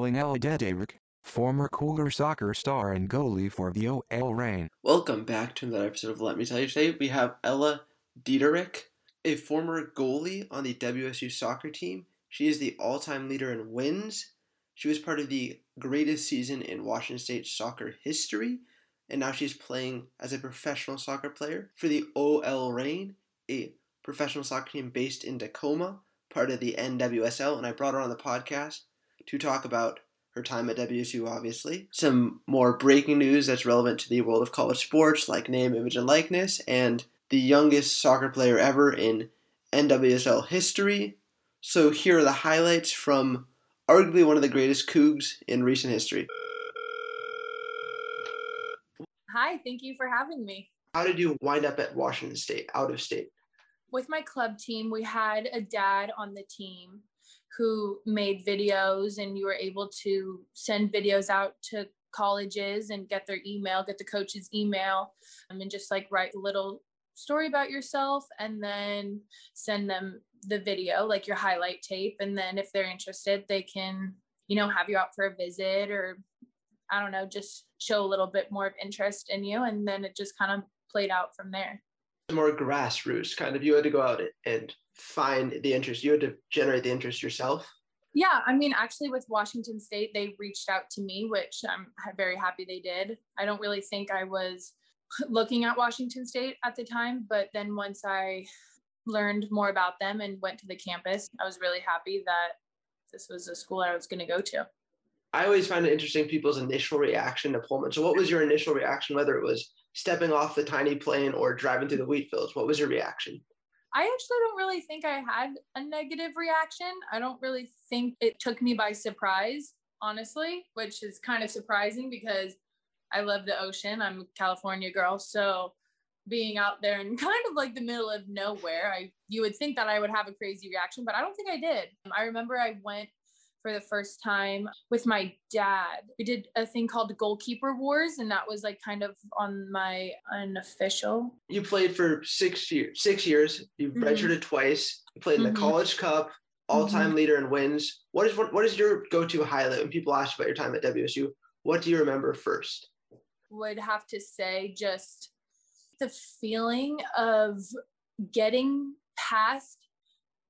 calling Dederick, former Cougar soccer star and goalie for the OL Reign. Welcome back to another episode of Let Me Tell You. Today we have Ella Dederick, a former goalie on the WSU soccer team. She is the all-time leader in wins. She was part of the greatest season in Washington State soccer history, and now she's playing as a professional soccer player for the OL Reign, a professional soccer team based in Tacoma, part of the NWSL. And I brought her on the podcast to talk about her time at WSU, obviously. Some more breaking news that's relevant to the world of college sports, like name, image, and likeness, and the youngest soccer player ever in NWSL history. So here are the highlights from arguably one of the greatest Cougs in recent history. Hi, thank you for having me. How did you wind up at Washington State, out of state? With my club team, we had a dad on the team who made videos, and you were able to send videos out to colleges and get their email, get the coach's email, um, and just like write a little story about yourself and then send them the video, like your highlight tape. And then if they're interested, they can, you know, have you out for a visit or I don't know, just show a little bit more of interest in you. And then it just kind of played out from there. More grassroots kind of. You had to go out and find the interest. You had to generate the interest yourself. Yeah, I mean, actually, with Washington State, they reached out to me, which I'm very happy they did. I don't really think I was looking at Washington State at the time, but then once I learned more about them and went to the campus, I was really happy that this was a school I was going to go to. I always find it interesting people's initial reaction to Pullman. So, what was your initial reaction, whether it was stepping off the tiny plane or driving through the wheat fields? What was your reaction? I actually don't really think I had a negative reaction. I don't really think it took me by surprise, honestly, which is kind of surprising because I love the ocean. I'm a California girl. So being out there in kind of like the middle of nowhere, I you would think that I would have a crazy reaction, but I don't think I did. I remember I went for the first time with my dad. We did a thing called Goalkeeper Wars, and that was like kind of on my unofficial. You played for six years. Six years. You mm-hmm. redshirted twice. You played in the mm-hmm. College Cup, all-time mm-hmm. leader in wins. What is what, what is your go-to highlight when people ask about your time at WSU? What do you remember first? Would have to say just the feeling of getting past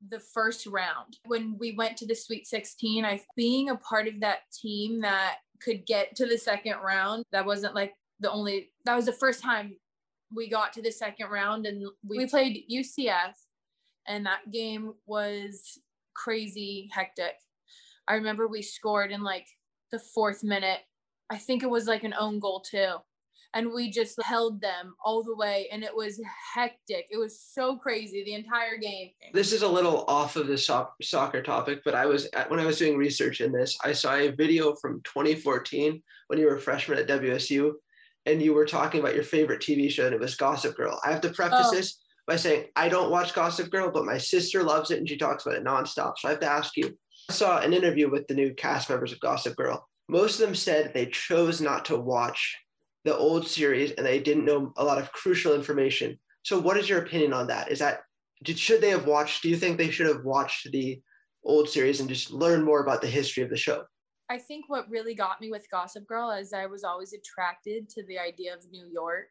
the first round. When we went to the Sweet 16, I being a part of that team that could get to the second round, that wasn't like the only that was the first time we got to the second round and we, we played UCF and that game was crazy hectic. I remember we scored in like the fourth minute. I think it was like an own goal too and we just held them all the way and it was hectic. It was so crazy the entire game. This is a little off of the so- soccer topic but i was when i was doing research in this i saw a video from 2014 when you were a freshman at wsu and you were talking about your favorite tv show and it was gossip girl. I have to preface oh. this by saying i don't watch gossip girl but my sister loves it and she talks about it nonstop so i have to ask you. I saw an interview with the new cast members of gossip girl. Most of them said they chose not to watch the old series and they didn't know a lot of crucial information. So, what is your opinion on that? Is that did, should they have watched? Do you think they should have watched the old series and just learn more about the history of the show? I think what really got me with Gossip Girl is I was always attracted to the idea of New York.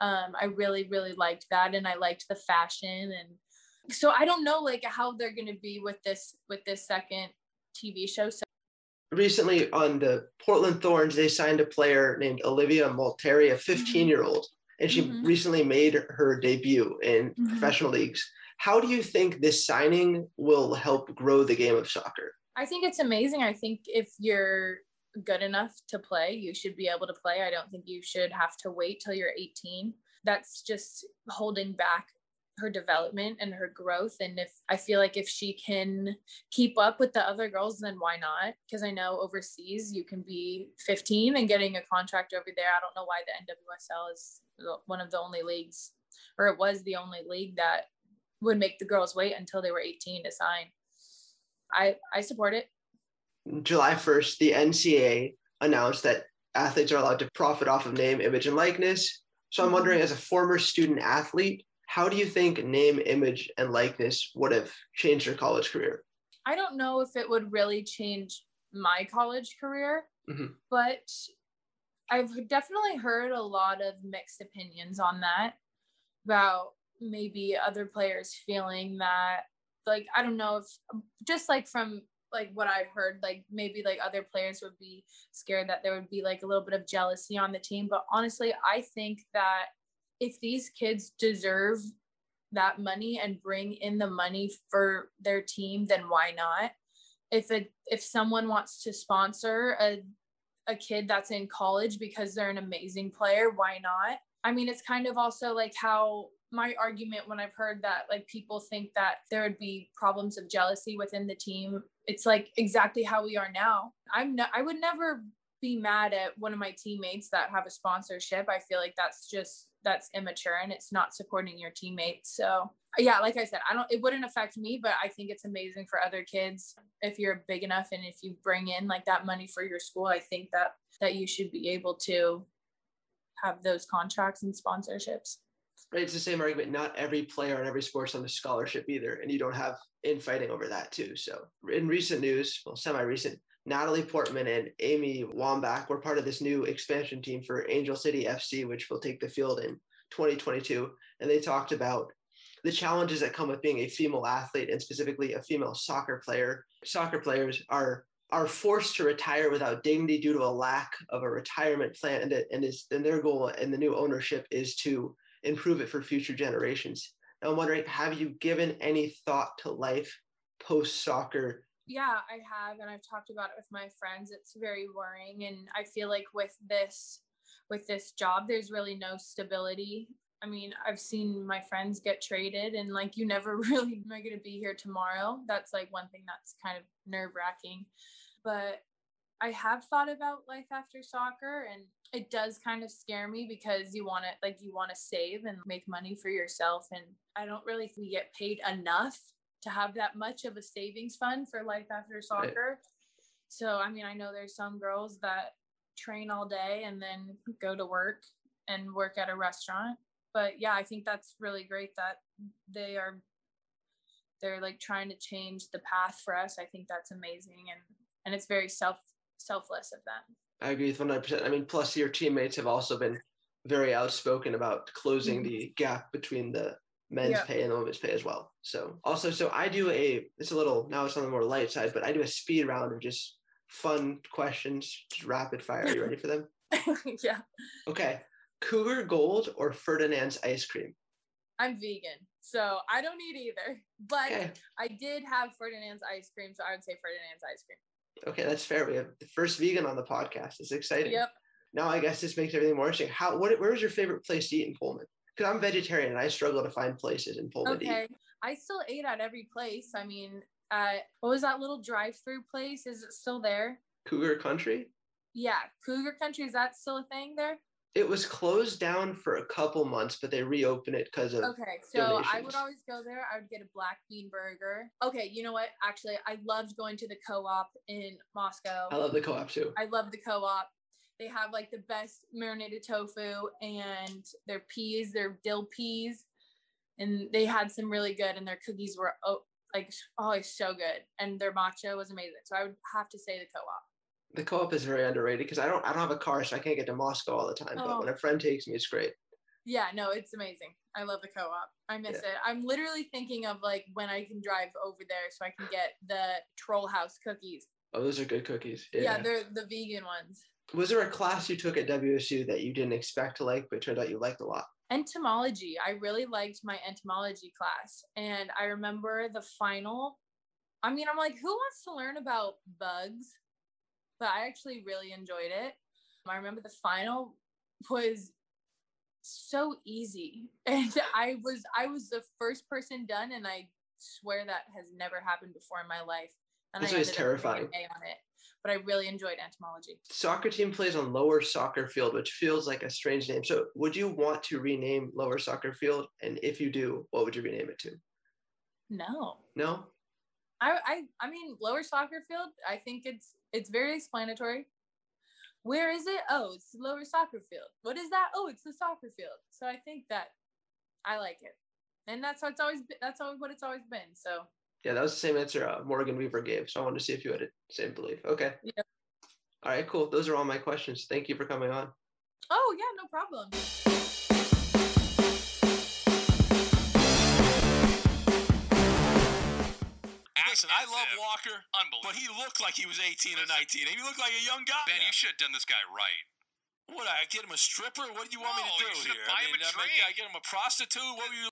Um, I really, really liked that, and I liked the fashion, and so I don't know like how they're going to be with this with this second TV show. So recently on the Portland Thorns, they signed a player named Olivia Moultrie, a 15 year old, and she mm-hmm. recently made her debut in mm-hmm. professional leagues. How do you think this signing will help grow the game of soccer? I think it's amazing. I think if you're good enough to play, you should be able to play. I don't think you should have to wait till you're 18. That's just holding back her development and her growth and if i feel like if she can keep up with the other girls then why not? Because i know overseas you can be 15 and getting a contract over there. I don't know why the nwsl is one of the only leagues or it was the only league that would make the girls wait until they were 18 to sign. I i support it. July 1st the ncaa announced that athletes are allowed to profit off of name image and likeness. So i'm mm-hmm. wondering as a former student athlete how do you think name, image, and likeness would have changed your college career? I don't know if it would really change my college career. Mhm. But I've definitely heard a lot of mixed opinions on that about maybe other players feeling that like I don't know if just like from like what I've heard, like maybe like other players would be scared that there would be like a little bit of jealousy on the team. But honestly, I think that if these kids deserve that money and bring in the money for their team, then why not? If it if someone wants to sponsor a a kid that's in college because they're an amazing player, why not? I mean, it's kind of also like how my argument when I've heard that like people think that there would be problems of jealousy within the team. It's like exactly how we are now. I'm no, I would never be mad at one of my teammates that have a sponsorship. I feel like that's just that's immature and it's not supporting your teammates. So yeah, like I said, I don't it wouldn't affect me, but I think it's amazing for other kids if you're big enough and if you bring in like that money for your school, I think that that you should be able to have those contracts and sponsorships. Right, it's the same argument. Not every player in every sport's on a scholarship either, and you don't have infighting over that too. So, in recent news, well, semi-recent, Natalie Portman and Abby Wambach were part of this new expansion team for Angel City FC, which will take the field in 2022. And they talked about the challenges that come with being a female athlete and specifically a female soccer player. Soccer players are are forced to retire without dignity due to a lack of a retirement plan, and, and, is, and their goal and the new ownership is to improve it for future generations. Now, I'm wondering, have you given any thought to life post soccer? Yeah, I have, and I've talked about it with my friends. It's very worrying, and I feel like with this with this job, there's really no stability. I mean, I've seen my friends get traded, and like, you never really am I going to be here tomorrow. That's like one thing that's kind of nerve wracking. But I have thought about life after soccer, and it does kind of scare me because you want to like you want to save and make money for yourself and i don't really get paid enough to have that much of a savings fund for life after soccer right. so i mean i know there's some girls that train all day and then go to work and work at a restaurant but yeah i think that's really great that they are they're like trying to change the path for us i think that's amazing and and it's very self selfless of them I agree with 100%. I mean, plus your teammates have also been very outspoken about closing mm-hmm. the gap between the men's yeah. pay and the women's pay as well. So also, so I do a, it's a little, now it's on the more light side, but I do a speed round of just fun questions, just rapid fire. Are you ready for them? yeah. Okay. Cougar Gold or Ferdinand's ice cream? I'm vegan, so I don't eat either. But okay. I did have Ferdinand's ice cream, so I would say Ferdinand's ice cream. Okay, that's fair. We have the first vegan on the podcast. It's exciting. Yep. Now I guess this makes everything more interesting. How what where was your favorite place to eat in Pullman? Because I'm vegetarian and I struggle to find places in Pullman. Okay. I still ate at every place. I mean, uh, what was that little drive-through place? Is it still there? Cougar Country. Yeah, Cougar Country. Is that still a thing there? It was closed down for a couple months, but they reopened it because of. Okay, so donations. I would always go there. I would get a black bean burger. Okay, you know what? Actually, I loved going to the co-op in Moscow. I love the co-op too. I love the co-op. They have like the best marinated tofu and their peas, their dill peas, and they had some really good. And their cookies were oh, like always oh, so good, and their matcha was amazing. So I would have to say the co-op the co-op is very underrated because I don't I don't have a car, so I can't get to Moscow all the time. Oh. But when a friend takes me, it's great. Yeah, no, it's amazing. I love the co-op. I miss yeah. it. I'm literally thinking of like when I can drive over there so I can get the Troll House cookies. Oh, those are good cookies. Yeah. yeah, they're the vegan ones. Was there a class you took at WSU that you didn't expect to like, but turned out you liked a lot? Entomology. I really liked my entomology class. And I remember the final. I mean, I'm like, who wants to learn about bugs? but I actually really enjoyed it. I remember the final was so easy and I was I was the first person done and I swear that has never happened before in my life. And That's I terrifying. On it, but I really enjoyed entomology. Soccer team plays on Lower Soccer Field, which feels like a strange name. So, would you want to rename Lower Soccer Field? And if you do, what would you rename it to? No. No. I I I mean, Lower Soccer Field. I think it's it's very explanatory. Where is it? Oh, it's lower soccer field. What is that? Oh, it's the soccer field. So I think that I like it, and that's how it's always been, that's always what it's always been. So Yeah, that was the same answer uh, Morgan Weaver gave. So I wanted to see if you had the same belief. Okay. Yeah. All right, cool. Those are all my questions. Thank you for coming on. Oh yeah, no problem. Listen, I love Walker, Unbelievable. but he looked like he was 18 or 19. He looked like a young guy. Ben, you should have done this guy right. What, I get him a stripper? What do you want me to do should've here? buy I him mean, a I, mean, drink. I get him a prostitute? What were you